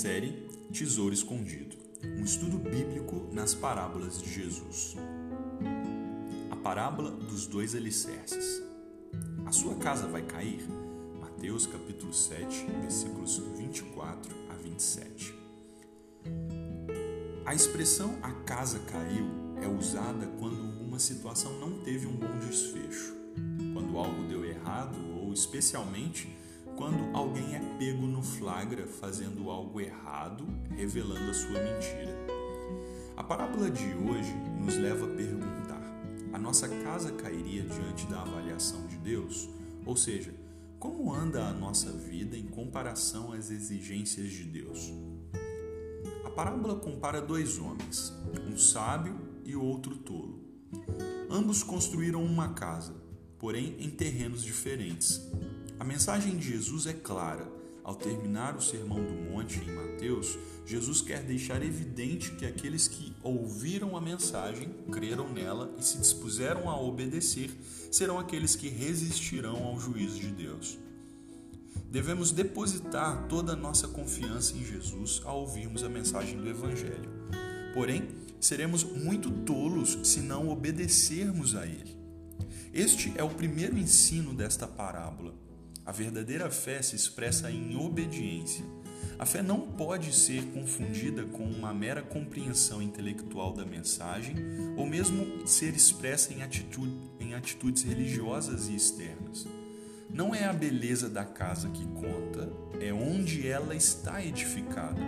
Série Tesouro Escondido um estudo bíblico nas parábolas de Jesus. A parábola dos dois alicerces. A sua casa vai cair? Mateus capítulo 7, versículos 24 a 27. A expressão a casa caiu é usada quando uma situação não teve um bom desfecho, quando algo deu errado ou especialmente quando alguém é pego no flagra fazendo algo errado, revelando a sua mentira. A parábola de hoje nos leva a perguntar: a nossa casa cairia diante da avaliação de Deus? Ou seja, como anda a nossa vida em comparação às exigências de Deus? A parábola compara dois homens, um sábio e outro tolo. Ambos construíram uma casa, porém em terrenos diferentes. A mensagem de Jesus é clara. Ao terminar o Sermão do Monte em Mateus, Jesus quer deixar evidente que aqueles que ouviram a mensagem, creram nela e se dispuseram a obedecer serão aqueles que resistirão ao juízo de Deus. Devemos depositar toda a nossa confiança em Jesus ao ouvirmos a mensagem do Evangelho. Porém, seremos muito tolos se não obedecermos a ele. Este é o primeiro ensino desta parábola. A verdadeira fé se expressa em obediência. A fé não pode ser confundida com uma mera compreensão intelectual da mensagem ou mesmo ser expressa em, atitude, em atitudes religiosas e externas. Não é a beleza da casa que conta, é onde ela está edificada.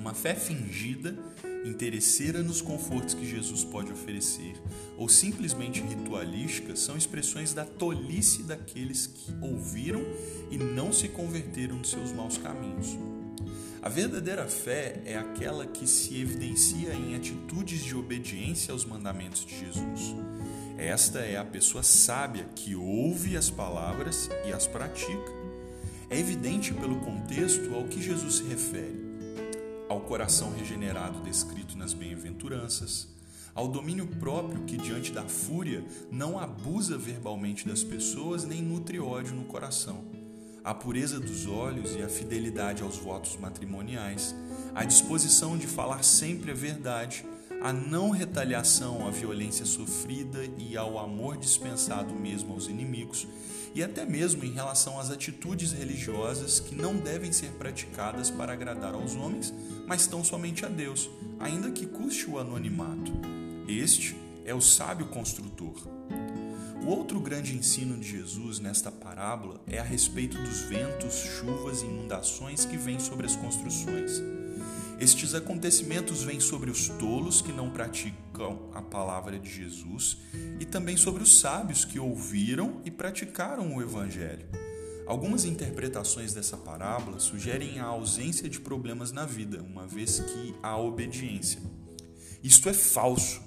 Uma fé fingida interesseira nos confortos que Jesus pode oferecer, ou simplesmente ritualística, são expressões da tolice daqueles que ouviram e não se converteram dos seus maus caminhos. A verdadeira fé é aquela que se evidencia em atitudes de obediência aos mandamentos de Jesus. Esta é a pessoa sábia que ouve as palavras e as pratica. É evidente pelo contexto ao que Jesus se refere ao coração regenerado descrito nas bem-aventuranças, ao domínio próprio que, diante da fúria, não abusa verbalmente das pessoas nem nutre ódio no coração, à pureza dos olhos e à fidelidade aos votos matrimoniais, à disposição de falar sempre a verdade, à não retaliação à violência sofrida e ao amor dispensado mesmo aos inimigos, e até mesmo em relação às atitudes religiosas que não devem ser praticadas para agradar aos homens, mas tão somente a Deus, ainda que custe o anonimato. Este é o sábio construtor. O outro grande ensino de Jesus nesta parábola é a respeito dos ventos, chuvas e inundações que vêm sobre as construções. Estes acontecimentos vêm sobre os tolos que não praticam a palavra de Jesus e também sobre os sábios que ouviram e praticaram o Evangelho. Algumas interpretações dessa parábola sugerem a ausência de problemas na vida, uma vez que há obediência. Isto é falso.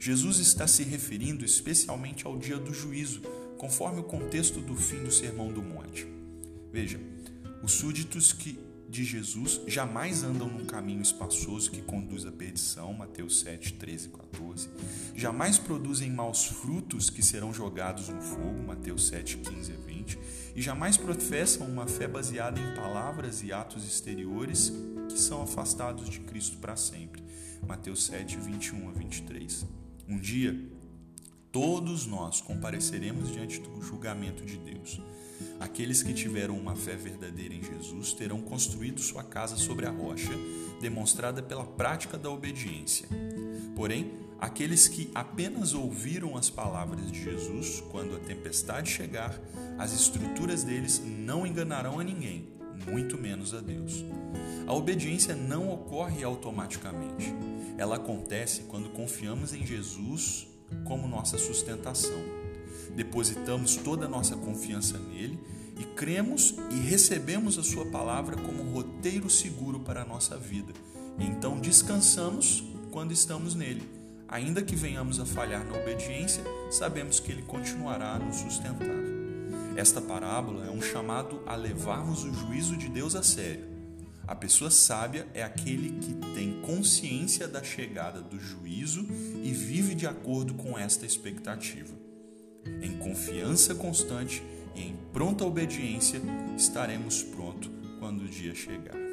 Jesus está se referindo especialmente ao dia do juízo, conforme o contexto do fim do Sermão do Monte. Veja, os súditos que de Jesus jamais andam num caminho espaçoso que conduz à perdição, Mateus 7, 13 e 14. Jamais produzem maus frutos que serão jogados no fogo, Mateus 7, 15 e 20. E jamais professam uma fé baseada em palavras e atos exteriores que são afastados de Cristo para sempre, Mateus 7, 21 a 23. Um dia, todos nós compareceremos diante do julgamento de Deus. Aqueles que tiveram uma fé verdadeira em Jesus terão construído sua casa sobre a rocha, demonstrada pela prática da obediência. Porém, aqueles que apenas ouviram as palavras de Jesus, quando a tempestade chegar, as estruturas deles não enganarão a ninguém, muito menos a Deus. A obediência não ocorre automaticamente. Ela acontece quando confiamos em Jesus como nossa sustentação depositamos toda a nossa confiança nele e cremos e recebemos a Sua palavra como roteiro seguro para a nossa vida. Então descansamos quando estamos nele. Ainda que venhamos a falhar na obediência, sabemos que ele continuará a nos sustentar. Esta parábola é um chamado a levarmos o juízo de Deus a sério. A pessoa sábia é aquele que tem consciência da chegada do juízo e vive de acordo com esta expectativa. Em confiança constante e em pronta obediência, estaremos prontos quando o dia chegar.